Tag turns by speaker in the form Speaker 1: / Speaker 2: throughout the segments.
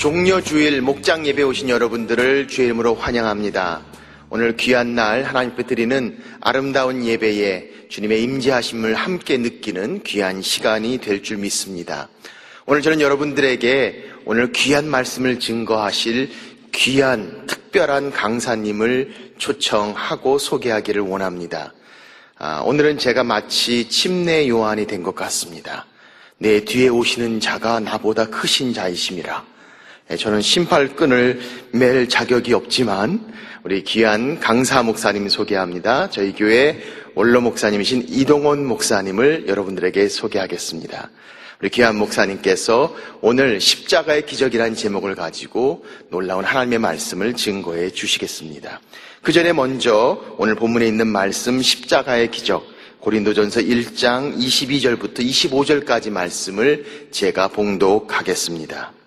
Speaker 1: 종려 주일 목장 예배 오신 여러분들을 주의 이름으로 환영합니다. 오늘 귀한 날 하나님께 드리는 아름다운 예배에 주님의 임재하심을 함께 느끼는 귀한 시간이 될 줄 믿습니다. 오늘 저는 여러분들에게 오늘 귀한 말씀을 증거하실 귀한 특별한 강사님을 초청하고 소개하기를 원합니다. 아, 오늘은 제가 마치 침례 요한이 된 것 같습니다. 내 뒤에 오시는 자가 나보다 크신 자이심이라. 예, 저는 심팔끈을 맬 자격이 없지만 우리 귀한 강사 목사님 소개합니다. 저희 교회 원로 목사님이신 이동원 목사님을 여러분들에게 소개하겠습니다. 우리 귀한 목사님께서 오늘 십자가의 기적이라는 제목을 가지고 놀라운 하나님의 말씀을 증거해 주시겠습니다. 그 전에 먼저 오늘 본문에 있는 말씀 십자가의 기적 고린도전서 1장 22절부터 25절까지 말씀을 제가 봉독하겠습니다.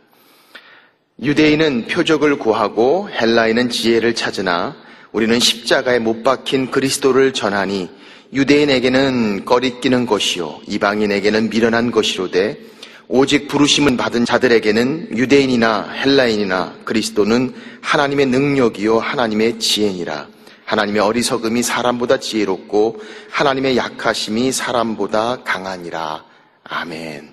Speaker 1: 유대인은 표적을 구하고 헬라인은 지혜를 찾으나 우리는 십자가에 못 박힌 그리스도를 전하니 유대인에게는 꺼리끼는 것이요 이방인에게는 미련한 것이로되 오직 부르심은 받은 자들에게는 유대인이나 헬라인이나 그리스도는 하나님의 능력이요 하나님의 지혜니라 하나님의 어리석음이 사람보다 지혜롭고 하나님의 약하심이 사람보다 강하니라 아멘.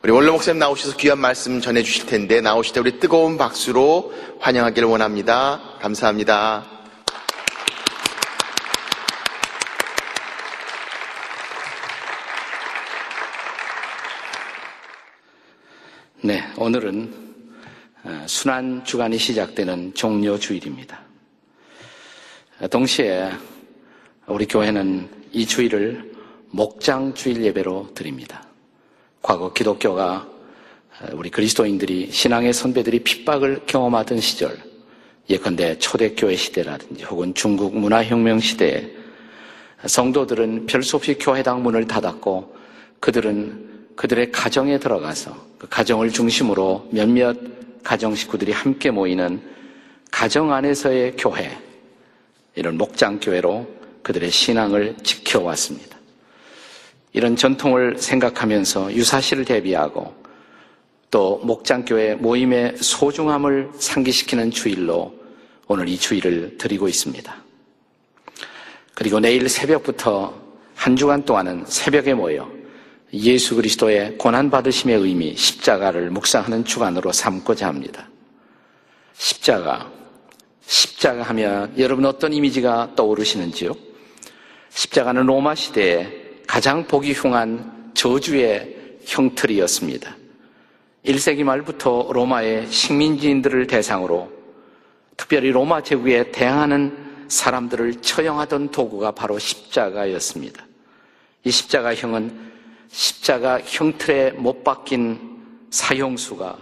Speaker 1: 우리 원로 목사님 나오셔서 귀한 말씀 전해 주실 텐데 나오실 때 우리 뜨거운 박수로 환영하기를 원합니다. 감사합니다.
Speaker 2: 네, 오늘은 어, 순환 주간이 시작되는 종료 주일입니다. 동시에 우리 교회는 이 주일을 목장 주일 예배로 드립니다. 과거 기독교가 우리 그리스도인들이 신앙의 선배들이 핍박을 경험하던 시절 예컨대 초대교회 시대라든지 혹은 중국 문화혁명 시대에 성도들은 별수 없이 교회당 문을 닫았고 그들은 그들의 가정에 들어가서 그 가정을 중심으로 몇몇 가정 식구들이 함께 모이는 가정 안에서의 교회 이런 목장교회로 그들의 신앙을 지켜왔습니다. 이런 전통을 생각하면서 유사시를 대비하고 또 목장교회 모임의 소중함을 상기시키는 주일로 오늘 이 주일을 드리고 있습니다. 그리고 내일 새벽부터 한 주간 동안은 새벽에 모여 예수 그리스도의 고난받으심의 의미, 십자가를 묵상하는 주간으로 삼고자 합니다. 십자가. 십자가 하면 여러분 어떤 이미지가 떠오르시는지요? 십자가는 로마 시대에 가장 보기 흉한 저주의 형틀이었습니다. 1세기 말부터 로마의 식민지인들을 대상으로 특별히 로마 제국에 대항하는 사람들을 처형하던 도구가 바로 십자가였습니다. 이 십자가형은 십자가 형틀에 못 박힌 사형수가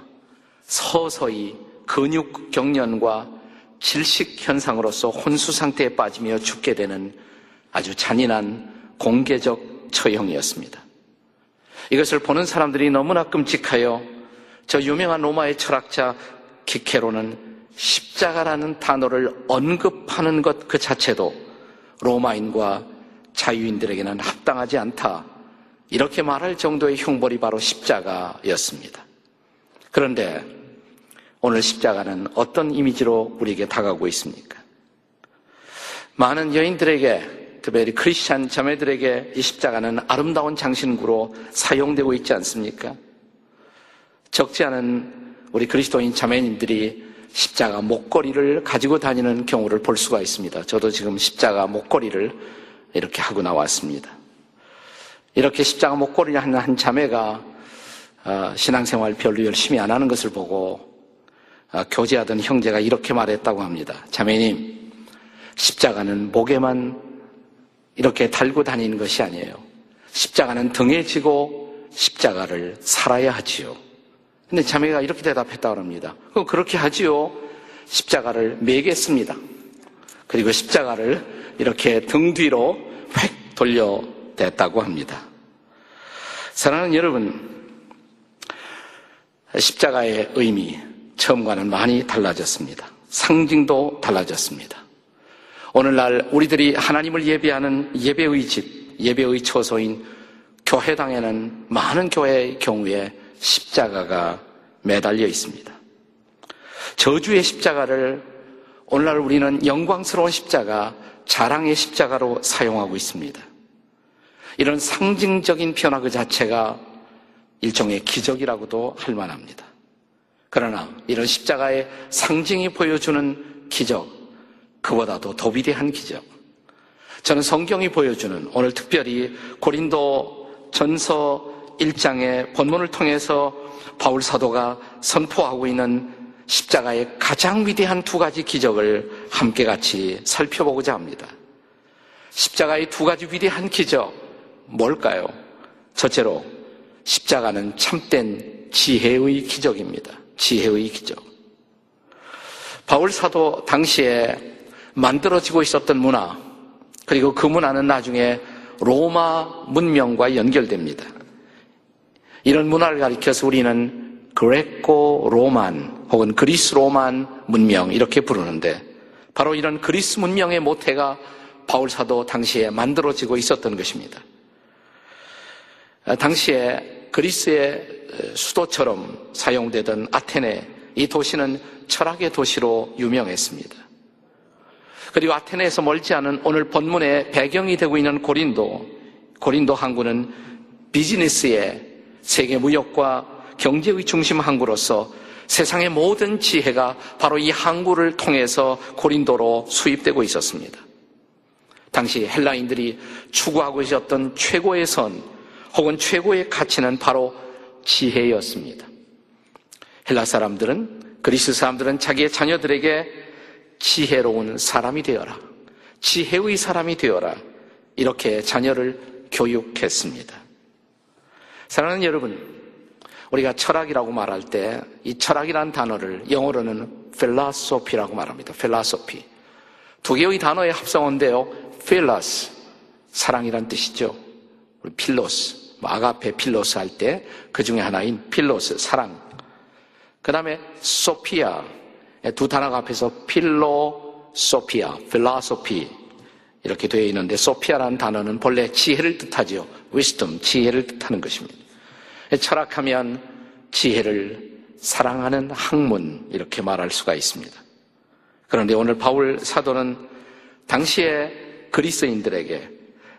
Speaker 2: 서서히 근육 경련과 질식 현상으로서 혼수 상태에 빠지며 죽게 되는 아주 잔인한 공개적 처형이었습니다. 이것을 보는 사람들이 너무나 끔찍하여 저 유명한 로마의 철학자 키케로는 십자가라는 단어를 언급하는 것 그 자체도 로마인과 자유인들에게는 합당하지 않다. 이렇게 말할 정도의 흉벌이 바로 십자가였습니다. 그런데 오늘 십자가는 어떤 이미지로 우리에게 다가오고 있습니까? 많은 여인들에게 특별히 크리스찬 자매들에게 이 십자가는 아름다운 장신구로 사용되고 있지 않습니까? 적지 않은 우리 그리스도인 자매님들이 십자가 목걸이를 가지고 다니는 경우를 볼 수가 있습니다. 저도 지금 십자가 목걸이를 이렇게 하고 나왔습니다. 이렇게 십자가 목걸이를 하는 한 자매가 어, 신앙생활 별로 열심히 안 하는 것을 보고 어, 교제하던 형제가 이렇게 말했다고 합니다. 자매님, 십자가는 목에만 이렇게 달고 다니는 것이 아니에요. 십자가는 등에 지고 십자가를 살아야 하지요. 근데 자매가 이렇게 대답했다고 합니다. 그럼 그렇게 하지요. 십자가를 매겠습니다. 그리고 십자가를 이렇게 등 뒤로 획 돌려댔다고 합니다. 사랑하는 여러분, 십자가의 의미, 처음과는 많이 달라졌습니다. 상징도 달라졌습니다. 오늘날 우리들이 하나님을 예배하는 예배의 집, 예배의 처소인 교회당에는 많은 교회의 경우에 십자가가 매달려 있습니다. 저주의 십자가를 오늘날 우리는 영광스러운 십자가, 자랑의 십자가로 사용하고 있습니다. 이런 상징적인 변화 그 자체가 일종의 기적이라고도 할 만합니다. 그러나 이런 십자가의 상징이 보여주는 기적, 그보다도 더 위대한 기적. 저는 성경이 보여주는 오늘 특별히 고린도 전서 1장의 본문을 통해서 바울 사도가 선포하고 있는 십자가의 가장 위대한 두 가지 기적을 함께 같이 살펴보고자 합니다. 십자가의 두 가지 위대한 기적, 뭘까요? 첫째로, 십자가는 참된 지혜의 기적입니다. 지혜의 기적. 바울 사도 당시에 만들어지고 있었던 문화, 그리고 그 문화는 나중에 로마 문명과 연결됩니다. 이런 문화를 가리켜서 우리는 그레코 로만 혹은 그리스 로만 문명 이렇게 부르는데 바로 이런 그리스 문명의 모태가 바울 사도 당시에 만들어지고 있었던 것입니다. 당시에 그리스의 수도처럼 사용되던 아테네 이 도시는 철학의 도시로 유명했습니다. 그리고 아테네에서 멀지 않은 오늘 본문의 배경이 되고 있는 고린도, 고린도 항구는 비즈니스의 세계 무역과 경제의 중심 항구로서 세상의 모든 지혜가 바로 이 항구를 통해서 고린도로 수입되고 있었습니다. 당시 헬라인들이 추구하고 있었던 최고의 선 혹은 최고의 가치는 바로 지혜였습니다. 헬라 사람들은 그리스 사람들은 자기의 자녀들에게 지혜로운 사람이 되어라. 지혜의 사람이 되어라. 이렇게 자녀를 교육했습니다. 사랑하는 여러분, 우리가 철학이라고 말할 때 이 철학이라는 단어를 영어로는 philosophy라고 말합니다. philosophy. 두 개의 단어의 합성어인데요. philos, 사랑이란 뜻이죠. 우리 philos, 뭐 아가페 philos 할 때 그 중에 하나인 philos, 사랑. 그 다음에 sophia, 두 단어가 합해서 philo, sophia, philosophy 이렇게 되어 있는데 sophia라는 단어는 본래 지혜를 뜻하죠. wisdom, 지혜를 뜻하는 것입니다. 철학하면 지혜를 사랑하는 학문 이렇게 말할 수가 있습니다. 그런데 오늘 바울 사도는 당시의 그리스인들에게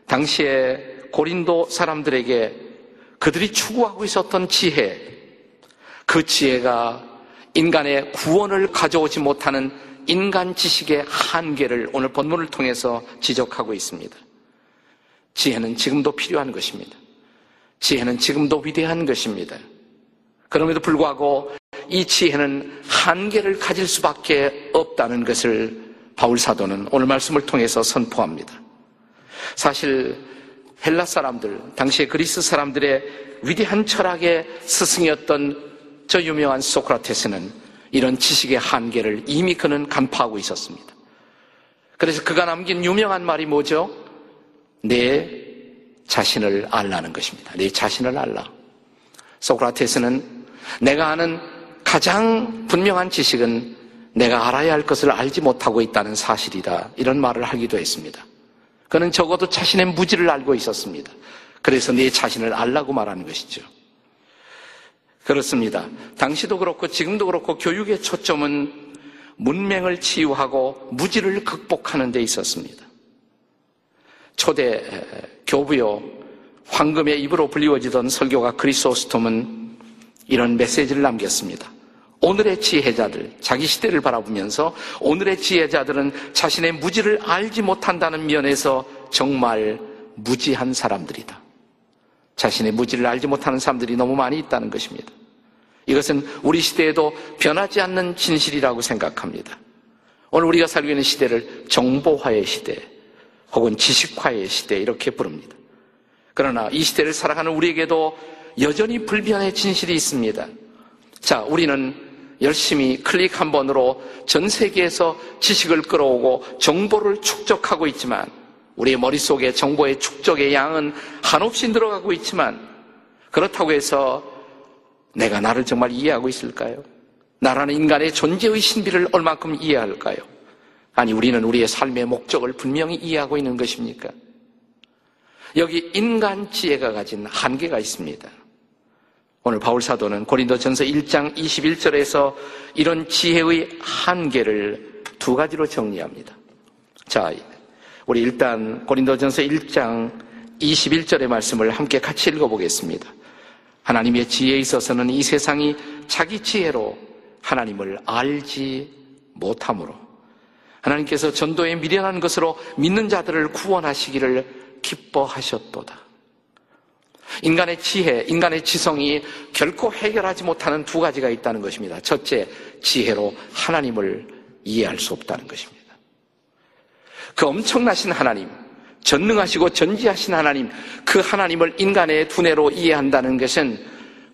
Speaker 2: 당시의 고린도 사람들에게 그들이 추구하고 있었던 지혜 그 지혜가 인간의 구원을 가져오지 못하는 인간 지식의 한계를 오늘 본문을 통해서 지적하고 있습니다. 지혜는 지금도 필요한 것입니다. 지혜는 지금도 위대한 것입니다. 그럼에도 불구하고 이 지혜는 한계를 가질 수밖에 없다는 것을 바울 사도는 오늘 말씀을 통해서 선포합니다. 사실 헬라 사람들, 당시의 그리스 사람들의 위대한 철학의 스승이었던 저 유명한 소크라테스는 이런 지식의 한계를 이미 그는 간파하고 있었습니다. 그래서 그가 남긴 유명한 말이 뭐죠? 내 자신을 알라는 것입니다. 내 자신을 알라. 소크라테스는 내가 아는 가장 분명한 지식은 내가 알아야 할 것을 알지 못하고 있다는 사실이다. 이런 말을 하기도 했습니다. 그는 적어도 자신의 무지를 알고 있었습니다. 그래서 내 자신을 알라고 말하는 것이죠. 그렇습니다. 당시도 그렇고 지금도 그렇고 교육의 초점은 문맹을 치유하고 무지를 극복하는 데 있었습니다. 초대 교부요 황금의 입으로 불리워지던 설교가 크리소스톰은 이런 메시지를 남겼습니다. 오늘의 지혜자들, 자기 시대를 바라보면서 오늘의 지혜자들은 자신의 무지를 알지 못한다는 면에서 정말 무지한 사람들이다. 자신의 무지를 알지 못하는 사람들이 너무 많이 있다는 것입니다. 이것은 우리 시대에도 변하지 않는 진실이라고 생각합니다. 오늘 우리가 살고 있는 시대를 정보화의 시대 혹은 지식화의 시대 이렇게 부릅니다. 그러나 이 시대를 살아가는 우리에게도 여전히 불변의 진실이 있습니다. 자, 우리는 열심히 클릭 한 번으로 전 세계에서 지식을 끌어오고 정보를 축적하고 있지만 우리의 머릿속에 정보의 축적의 양은 한없이 늘어가고 있지만 그렇다고 해서 내가 나를 정말 이해하고 있을까요? 나라는 인간의 존재의 신비를 얼만큼 이해할까요? 아니, 우리는 우리의 삶의 목적을 분명히 이해하고 있는 것입니까? 여기 인간 지혜가 가진 한계가 있습니다. 오늘 바울 사도는 고린도 전서 1장 21절에서 이런 지혜의 한계를 두 가지로 정리합니다. 자, 우리 일단 고린도 전서 1장 21절의 말씀을 함께 같이 읽어보겠습니다. 하나님의 지혜에 있어서는 이 세상이 자기 지혜로 하나님을 알지 못함으로 하나님께서 전도에 미련한 것으로 믿는 자들을 구원하시기를 기뻐하셨도다. 인간의 지혜, 인간의 지성이 결코 해결하지 못하는 두 가지가 있다는 것입니다. 첫째, 지혜로 하나님을 이해할 수 없다는 것입니다. 그 엄청나신 하나님, 전능하시고 전지하신 하나님, 그 하나님을 인간의 두뇌로 이해한다는 것은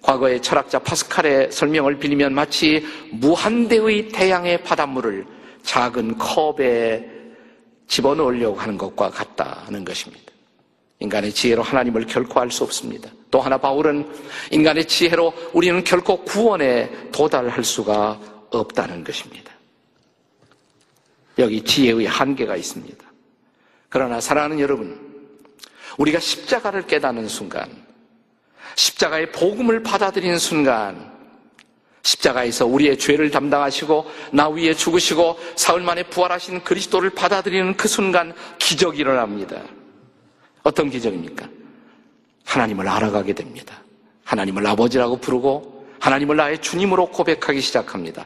Speaker 2: 과거의 철학자 파스칼의 설명을 빌리면 마치 무한대의 태양의 바닷물을 작은 컵에 집어넣으려고 하는 것과 같다는 것입니다. 인간의 지혜로 하나님을 결코 알 수 없습니다. 또 하나 바울은 인간의 지혜로 우리는 결코 구원에 도달할 수가 없다는 것입니다. 여기 지혜의 한계가 있습니다. 그러나 사랑하는 여러분, 우리가 십자가를 깨닫는 순간, 십자가의 복음을 받아들이는 순간, 십자가에서 우리의 죄를 담당하시고 나 위에 죽으시고 사흘 만에 부활하신 그리스도를 받아들이는 그 순간 기적이 일어납니다. 어떤 기적입니까? 하나님을 알아가게 됩니다. 하나님을 아버지라고 부르고 하나님을 나의 주님으로 고백하기 시작합니다.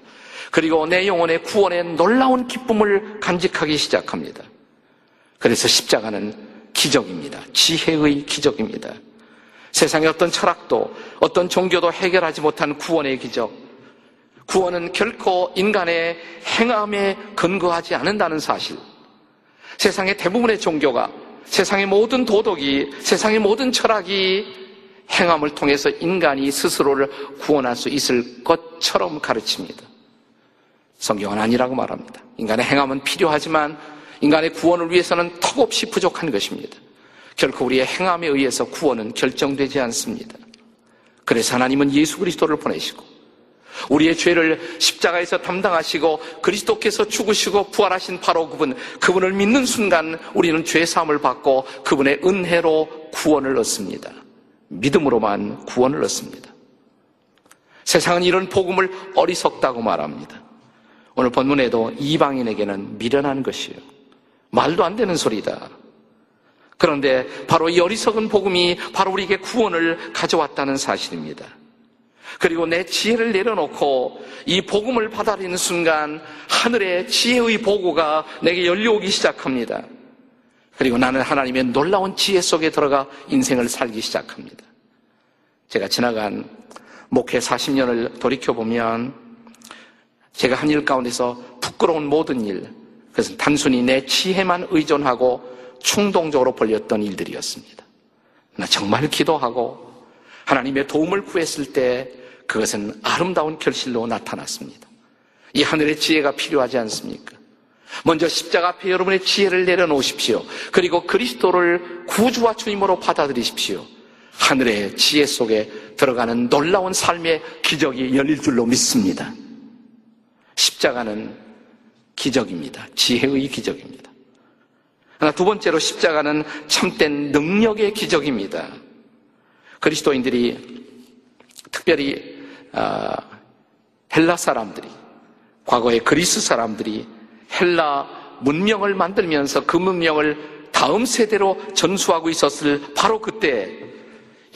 Speaker 2: 그리고 내 영혼의 구원의 놀라운 기쁨을 간직하기 시작합니다. 그래서 십자가는 기적입니다. 지혜의 기적입니다. 세상의 어떤 철학도 어떤 종교도 해결하지 못한 구원의 기적. 구원은 결코 인간의 행함에 근거하지 않는다는 사실. 세상의 대부분의 종교가 세상의 모든 도덕이 세상의 모든 철학이 행함을 통해서 인간이 스스로를 구원할 수 있을 것처럼 가르칩니다. 성경은 아니라고 말합니다. 인간의 행함은 필요하지만 인간의 구원을 위해서는 턱없이 부족한 것입니다. 결코 우리의 행함에 의해서 구원은 결정되지 않습니다. 그래서 하나님은 예수 그리스도를 보내시고 우리의 죄를 십자가에서 담당하시고 그리스도께서 죽으시고 부활하신 바로 그분, 그분을 믿는 순간 우리는 죄 사함을 받고 그분의 은혜로 구원을 얻습니다. 믿음으로만 구원을 얻습니다. 세상은 이런 복음을 어리석다고 말합니다. 오늘 본문에도 이방인에게는 미련한 것이에요. 말도 안 되는 소리다. 그런데 바로 이 어리석은 복음이 바로 우리에게 구원을 가져왔다는 사실입니다. 그리고 내 지혜를 내려놓고 이 복음을 받아들이는 순간 하늘의 지혜의 보고가 내게 열려오기 시작합니다. 그리고 나는 하나님의 놀라운 지혜 속에 들어가 인생을 살기 시작합니다. 제가 지나간 목회 40년을 돌이켜보면 제가 한 일 가운데서 부끄러운 모든 일, 그것은 단순히 내 지혜만 의존하고 충동적으로 벌렸던 일들이었습니다. 나 정말 기도하고 하나님의 도움을 구했을 때 그것은 아름다운 결실로 나타났습니다. 이 하늘의 지혜가 필요하지 않습니까? 먼저 십자가 앞에 여러분의 지혜를 내려놓으십시오. 그리고 그리스도를 구주와 주님으로 받아들이십시오. 하늘의 지혜 속에 들어가는 놀라운 삶의 기적이 열릴 줄로 믿습니다. 십자가는 기적입니다. 지혜의 기적입니다. 하나 두 번째로 십자가는 참된 능력의 기적입니다. 그리스도인들이 특별히 아, 헬라 사람들이 과거의 그리스 사람들이 헬라 문명을 만들면서 그 문명을 다음 세대로 전수하고 있었을 바로 그때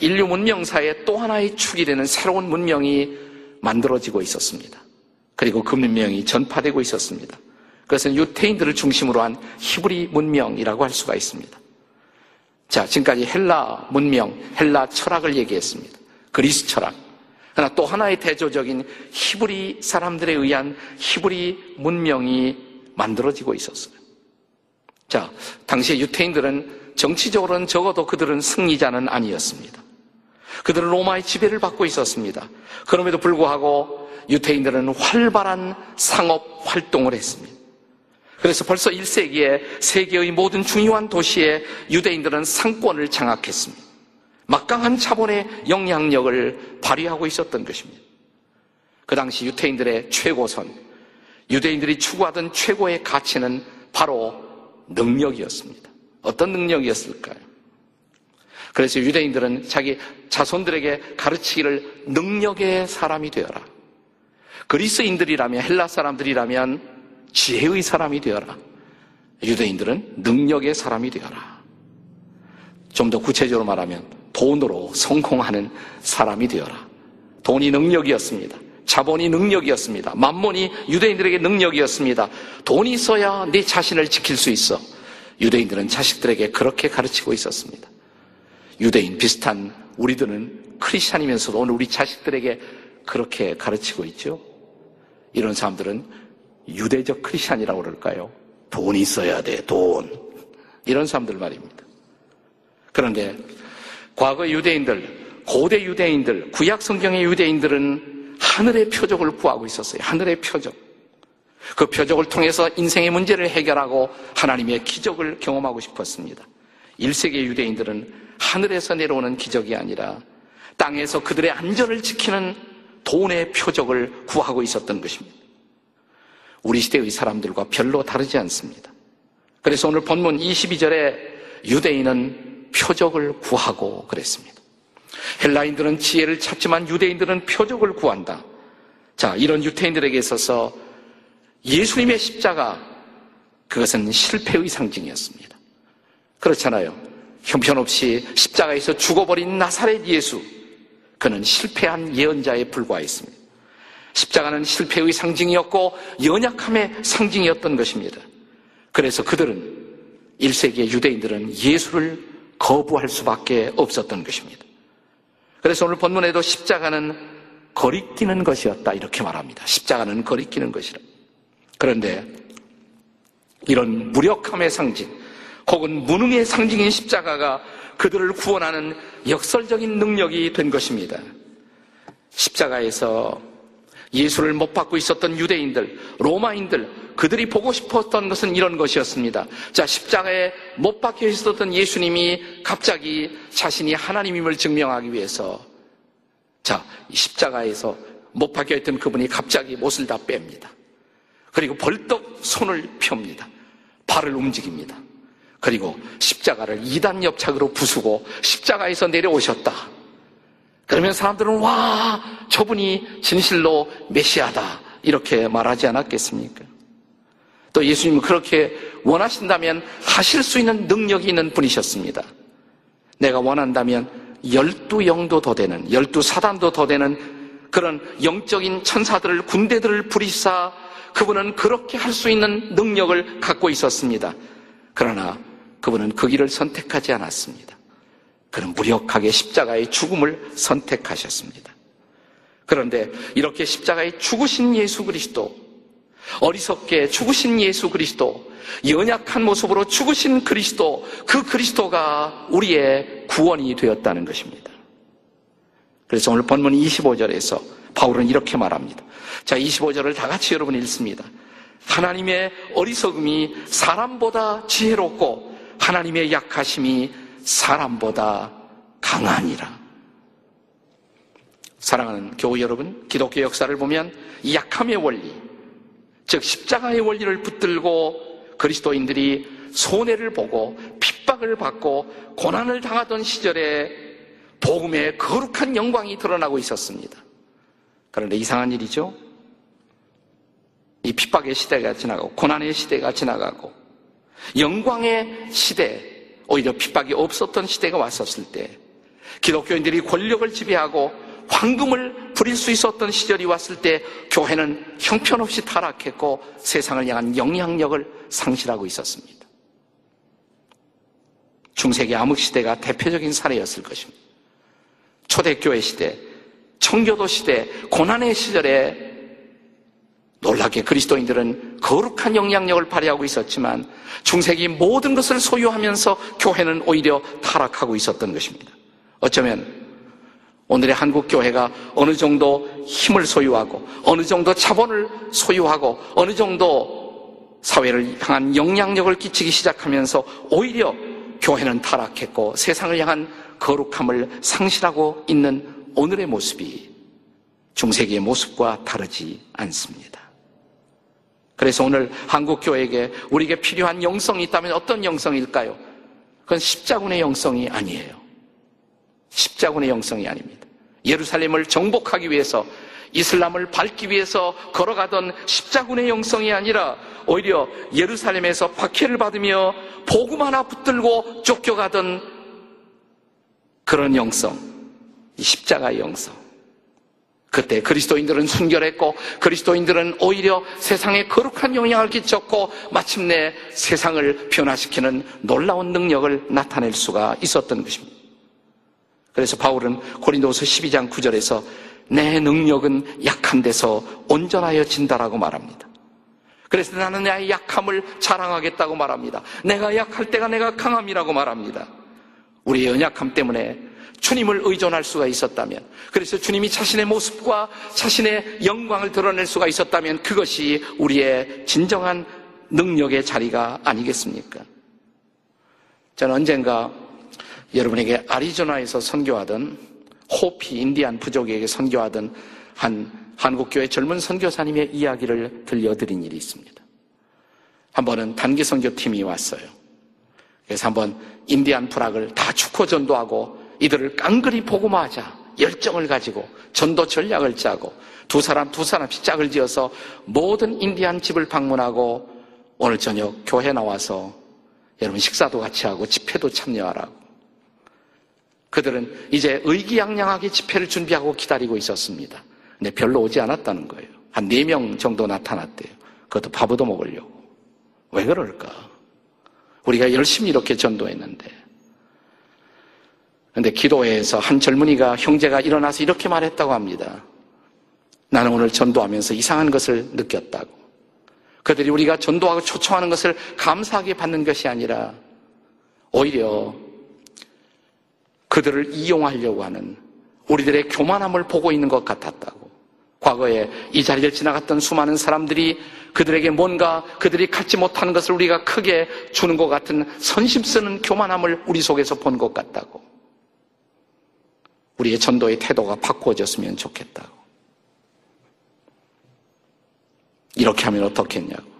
Speaker 2: 인류 문명사의 또 하나의 축이 되는 새로운 문명이 만들어지고 있었습니다. 그리고 그 문명이 전파되고 있었습니다. 그것은 유태인들을 중심으로 한 히브리 문명이라고 할 수가 있습니다. 자, 지금까지 헬라 문명, 헬라 철학을 얘기했습니다. 그리스 철학. 그러나 또 하나의 대조적인 히브리 사람들에 의한 히브리 문명이 만들어지고 있었어요. 자, 당시에 유태인들은 정치적으로는 적어도 그들은 승리자는 아니었습니다. 그들은 로마의 지배를 받고 있었습니다. 그럼에도 불구하고 유태인들은 활발한 상업 활동을 했습니다. 그래서 벌써 1세기에 세계의 모든 중요한 도시에 유대인들은 상권을 장악했습니다. 막강한 자본의 영향력을 발휘하고 있었던 것입니다. 그 당시 유태인들의 최고선, 유대인들이 추구하던 최고의 가치는 바로 능력이었습니다. 어떤 능력이었을까요? 그래서 유대인들은 자기 자손들에게 가르치기를 능력의 사람이 되어라. 그리스인들이라면 헬라 사람들이라면 지혜의 사람이 되어라. 유대인들은 능력의 사람이 되어라. 좀 더 구체적으로 말하면 돈으로 성공하는 사람이 되어라. 돈이 능력이었습니다. 자본이 능력이었습니다. 만몬이 유대인들에게 능력이었습니다. 돈이 있어야 내 자신을 지킬 수 있어. 유대인들은 자식들에게 그렇게 가르치고 있었습니다. 유대인 비슷한 우리들은 크리스찬이면서도 오늘 우리 자식들에게 그렇게 가르치고 있죠. 이런 사람들은 유대적 크리스찬이라고 그럴까요? 돈이 있어야 돼, 돈. 이런 사람들 말입니다. 그런데 과거 유대인들, 고대 유대인들, 구약 성경의 유대인들은 하늘의 표적을 구하고 있었어요. 하늘의 표적. 그 표적을 통해서 인생의 문제를 해결하고 하나님의 기적을 경험하고 싶었습니다. 1세기 유대인들은 하늘에서 내려오는 기적이 아니라 땅에서 그들의 안전을 지키는 돈의 표적을 구하고 있었던 것입니다. 우리 시대의 사람들과 별로 다르지 않습니다. 그래서 오늘 본문 22절에 유대인은 표적을 구하고 그랬습니다. 헬라인들은 지혜를 찾지만 유대인들은 표적을 구한다. 자, 이런 유태인들에게 있어서 예수님의 십자가, 그것은 실패의 상징이었습니다. 그렇잖아요. 형편없이 십자가에서 죽어버린 나사렛 예수, 그는 실패한 예언자에 불과했습니다. 십자가는 실패의 상징이었고 연약함의 상징이었던 것입니다. 그래서 그들은 1세기의 유대인들은 예수를 거부할 수밖에 없었던 것입니다. 그래서 오늘 본문에도 십자가는 거리끼는 것이었다 이렇게 말합니다. 십자가는 거리끼는 것이라. 그런데 이런 무력함의 상징 혹은 무능의 상징인 십자가가 그들을 구원하는 역설적인 능력이 된 것입니다. 십자가에서 예수를 못 받고 있었던 유대인들, 로마인들, 그들이 보고 싶었던 것은 이런 것이었습니다. 자, 십자가에 못 박혀 있었던 예수님이 갑자기 자신이 하나님임을 증명하기 위해서 자, 십자가에서 못 박혀 있던 그분이 갑자기 못을 다 뺍니다. 그리고 벌떡 손을 펴니다. 발을 움직입니다. 그리고 십자가를 이단 옆착으로 부수고 십자가에서 내려오셨다. 그러면 사람들은 와 저분이 진실로 메시아다 이렇게 말하지 않았겠습니까? 또 예수님은 그렇게 원하신다면 하실 수 있는 능력이 있는 분이셨습니다. 내가 원한다면 열두 영도 더 되는 열두 사단도 더 되는 그런 영적인 천사들을 군대들을 부리사 그분은 그렇게 할 수 있는 능력을 갖고 있었습니다. 그러나 그분은 그 길을 선택하지 않았습니다. 그는 무력하게 십자가의 죽음을 선택하셨습니다. 그런데 이렇게 십자가에 죽으신 예수 그리스도, 어리석게 죽으신 예수 그리스도, 연약한 모습으로 죽으신 그리스도, 그 그리스도가 우리의 구원이 되었다는 것입니다. 그래서 오늘 본문 25절에서 바울은 이렇게 말합니다. 자, 25절을 다 같이 여러분 읽습니다. 하나님의 어리석음이 사람보다 지혜롭고 하나님의 약하심이 사람보다 강하니라. 사랑하는 교우 여러분, 기독교 역사를 보면 이 약함의 원리, 즉 십자가의 원리를 붙들고 그리스도인들이 손해를 보고 핍박을 받고 고난을 당하던 시절에 복음의 거룩한 영광이 드러나고 있었습니다. 그런데 이상한 일이죠. 이 핍박의 시대가 지나가고 고난의 시대가 지나가고 영광의 시대, 오히려 핍박이 없었던 시대가 왔었을 때 기독교인들이 권력을 지배하고 황금을 부릴 수 있었던 시절이 왔을 때 교회는 형편없이 타락했고 세상을 향한 영향력을 상실하고 있었습니다. 중세기 암흑시대가 대표적인 사례였을 것입니다. 초대교회 시대, 청교도 시대, 고난의 시절에 놀랍게 그리스도인들은 거룩한 영향력을 발휘하고 있었지만 중세기 모든 것을 소유하면서 교회는 오히려 타락하고 있었던 것입니다. 어쩌면 오늘의 한국 교회가 어느 정도 힘을 소유하고 어느 정도 자본을 소유하고 어느 정도 사회를 향한 영향력을 끼치기 시작하면서 오히려 교회는 타락했고 세상을 향한 거룩함을 상실하고 있는 오늘의 모습이 중세기의 모습과 다르지 않습니다. 그래서 오늘 한국교회에게 우리에게 필요한 영성이 있다면 어떤 영성일까요? 그건 십자군의 영성이 아니에요. 십자군의 영성이 아닙니다. 예루살렘을 정복하기 위해서 이슬람을 밟기 위해서 걸어가던 십자군의 영성이 아니라 오히려 예루살렘에서 박해를 받으며 복음 하나 붙들고 쫓겨가던 그런 영성, 이 십자가의 영성. 그때 그리스도인들은 순결했고 그리스도인들은 오히려 세상에 거룩한 영향을 끼쳤고 마침내 세상을 변화시키는 놀라운 능력을 나타낼 수가 있었던 것입니다. 그래서 바울은 고린도서 12장 9절에서 내 능력은 약한 데서 온전하여 진다라고 말합니다. 그래서 나는 나의 약함을 자랑하겠다고 말합니다. 내가 약할 때가 내가 강함이라고 말합니다. 우리의 연약함 때문에 주님을 의존할 수가 있었다면, 그래서 주님이 자신의 모습과 자신의 영광을 드러낼 수가 있었다면 그것이 우리의 진정한 능력의 자리가 아니겠습니까? 저는 언젠가 여러분에게 아리조나에서 선교하던 호피 인디안 부족에게 선교하던 한 한국교회 젊은 선교사님의 이야기를 들려드린 일이 있습니다. 한 번은 단기 선교팀이 왔어요. 그래서 한번 인디안 불락을 다 축호 전도하고 이들을 깡그리 복음화하자 열정을 가지고 전도 전략을 짜고 두 사람 두 사람씩 짝을 지어서 모든 인디안 집을 방문하고 오늘 저녁 교회 나와서 여러분 식사도 같이 하고 집회도 참여하라고 그들은 이제 의기양양하게 집회를 준비하고 기다리고 있었습니다. 근데 별로 오지 않았다는 거예요. 한 네 명 정도 나타났대요. 그것도 밥도 먹으려고. 왜 그럴까? 우리가 열심히 이렇게 전도했는데 그런데 기도회에서 한 젊은이가 형제가 일어나서 이렇게 말했다고 합니다. 나는 오늘 전도하면서 이상한 것을 느꼈다고. 그들이 우리가 전도하고 초청하는 것을 감사하게 받는 것이 아니라 오히려 그들을 이용하려고 하는 우리들의 교만함을 보고 있는 것 같았다고. 과거에 이 자리를 지나갔던 수많은 사람들이 그들에게 뭔가 그들이 갖지 못하는 것을 우리가 크게 주는 것 같은 선심 쓰는 교만함을 우리 속에서 본 것 같다고. 우리의 전도의 태도가 바꾸어졌으면 좋겠다고. 이렇게 하면 어떻겠냐고.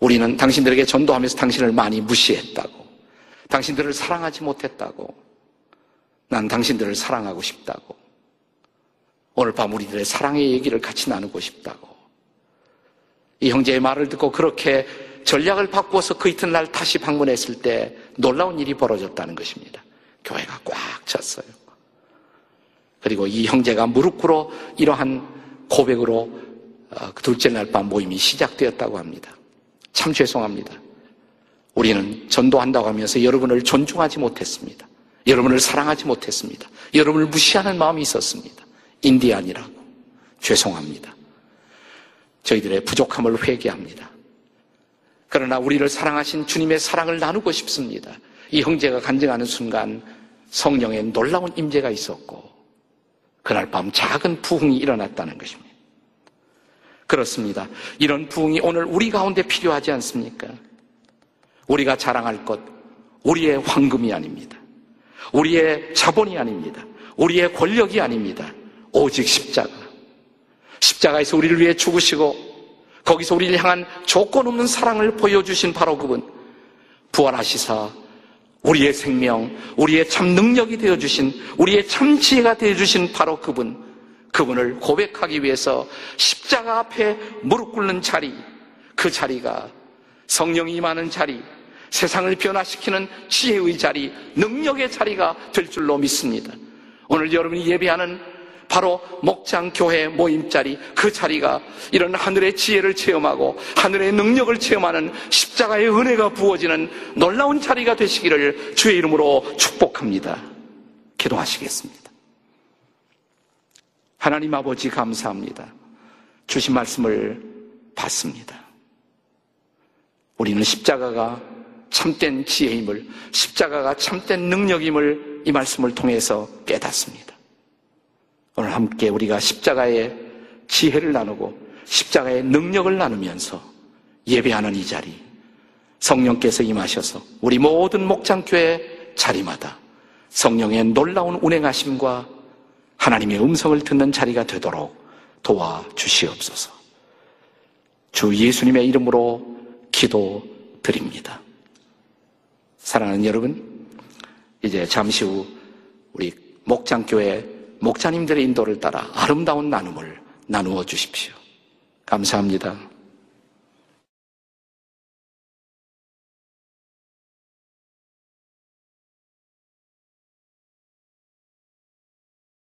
Speaker 2: 우리는 당신들에게 전도하면서 당신을 많이 무시했다고. 당신들을 사랑하지 못했다고. 난 당신들을 사랑하고 싶다고. 오늘 밤 우리들의 사랑의 얘기를 같이 나누고 싶다고. 이 형제의 말을 듣고 그렇게 전략을 바꾸어서 그 이튿날 다시 방문했을 때 놀라운 일이 벌어졌다는 것입니다. 교회가 꽉 찼어요. 그리고 이 형제가 무릎 꿇어 이러한 고백으로 어, 그 둘째 날 밤 모임이 시작되었다고 합니다. 참 죄송합니다. 우리는 전도한다고 하면서 여러분을 존중하지 못했습니다. 여러분을 사랑하지 못했습니다. 여러분을 무시하는 마음이 있었습니다. 인디안이라고. 죄송합니다. 저희들의 부족함을 회개합니다. 그러나 우리를 사랑하신 주님의 사랑을 나누고 싶습니다. 이 형제가 간증하는 순간 성령의 놀라운 임재가 있었고 그날 밤 작은 부흥이 일어났다는 것입니다. 그렇습니다. 이런 부흥이 오늘 우리 가운데 필요하지 않습니까? 우리가 자랑할 것, 우리의 황금이 아닙니다. 우리의 자본이 아닙니다. 우리의 권력이 아닙니다. 오직 십자가. 십자가에서 우리를 위해 죽으시고 거기서 우리를 향한 조건 없는 사랑을 보여주신 바로 그분. 부활하시사 우리의 생명, 우리의 참 능력이 되어주신, 우리의 참 지혜가 되어주신 바로 그분, 그분을 고백하기 위해서 십자가 앞에 무릎 꿇는 자리, 그 자리가 성령이 임하는 자리, 세상을 변화시키는 지혜의 자리, 능력의 자리가 될 줄로 믿습니다. 오늘 여러분이 예배하는 바로 목장 교회 모임 자리 그 자리가 이런 하늘의 지혜를 체험하고 하늘의 능력을 체험하는 십자가의 은혜가 부어지는 놀라운 자리가 되시기를 주의 이름으로 축복합니다. 기도하시겠습니다. 하나님 아버지 감사합니다. 주신 말씀을 받습니다. 우리는 십자가가 참된 지혜임을, 십자가가 참된 능력임을 이 말씀을 통해서 깨닫습니다. 오늘 함께 우리가 십자가의 지혜를 나누고 십자가의 능력을 나누면서 예배하는 이 자리 성령께서 임하셔서 우리 모든 목장교회 자리마다 성령의 놀라운 운행하심과 하나님의 음성을 듣는 자리가 되도록 도와 주시옵소서. 주 예수님의 이름으로 기도드립니다. 사랑하는 여러분, 이제 잠시 후 우리 목장교회 목자님들의 인도를 따라 아름다운 나눔을 나누어 주십시오. 감사합니다.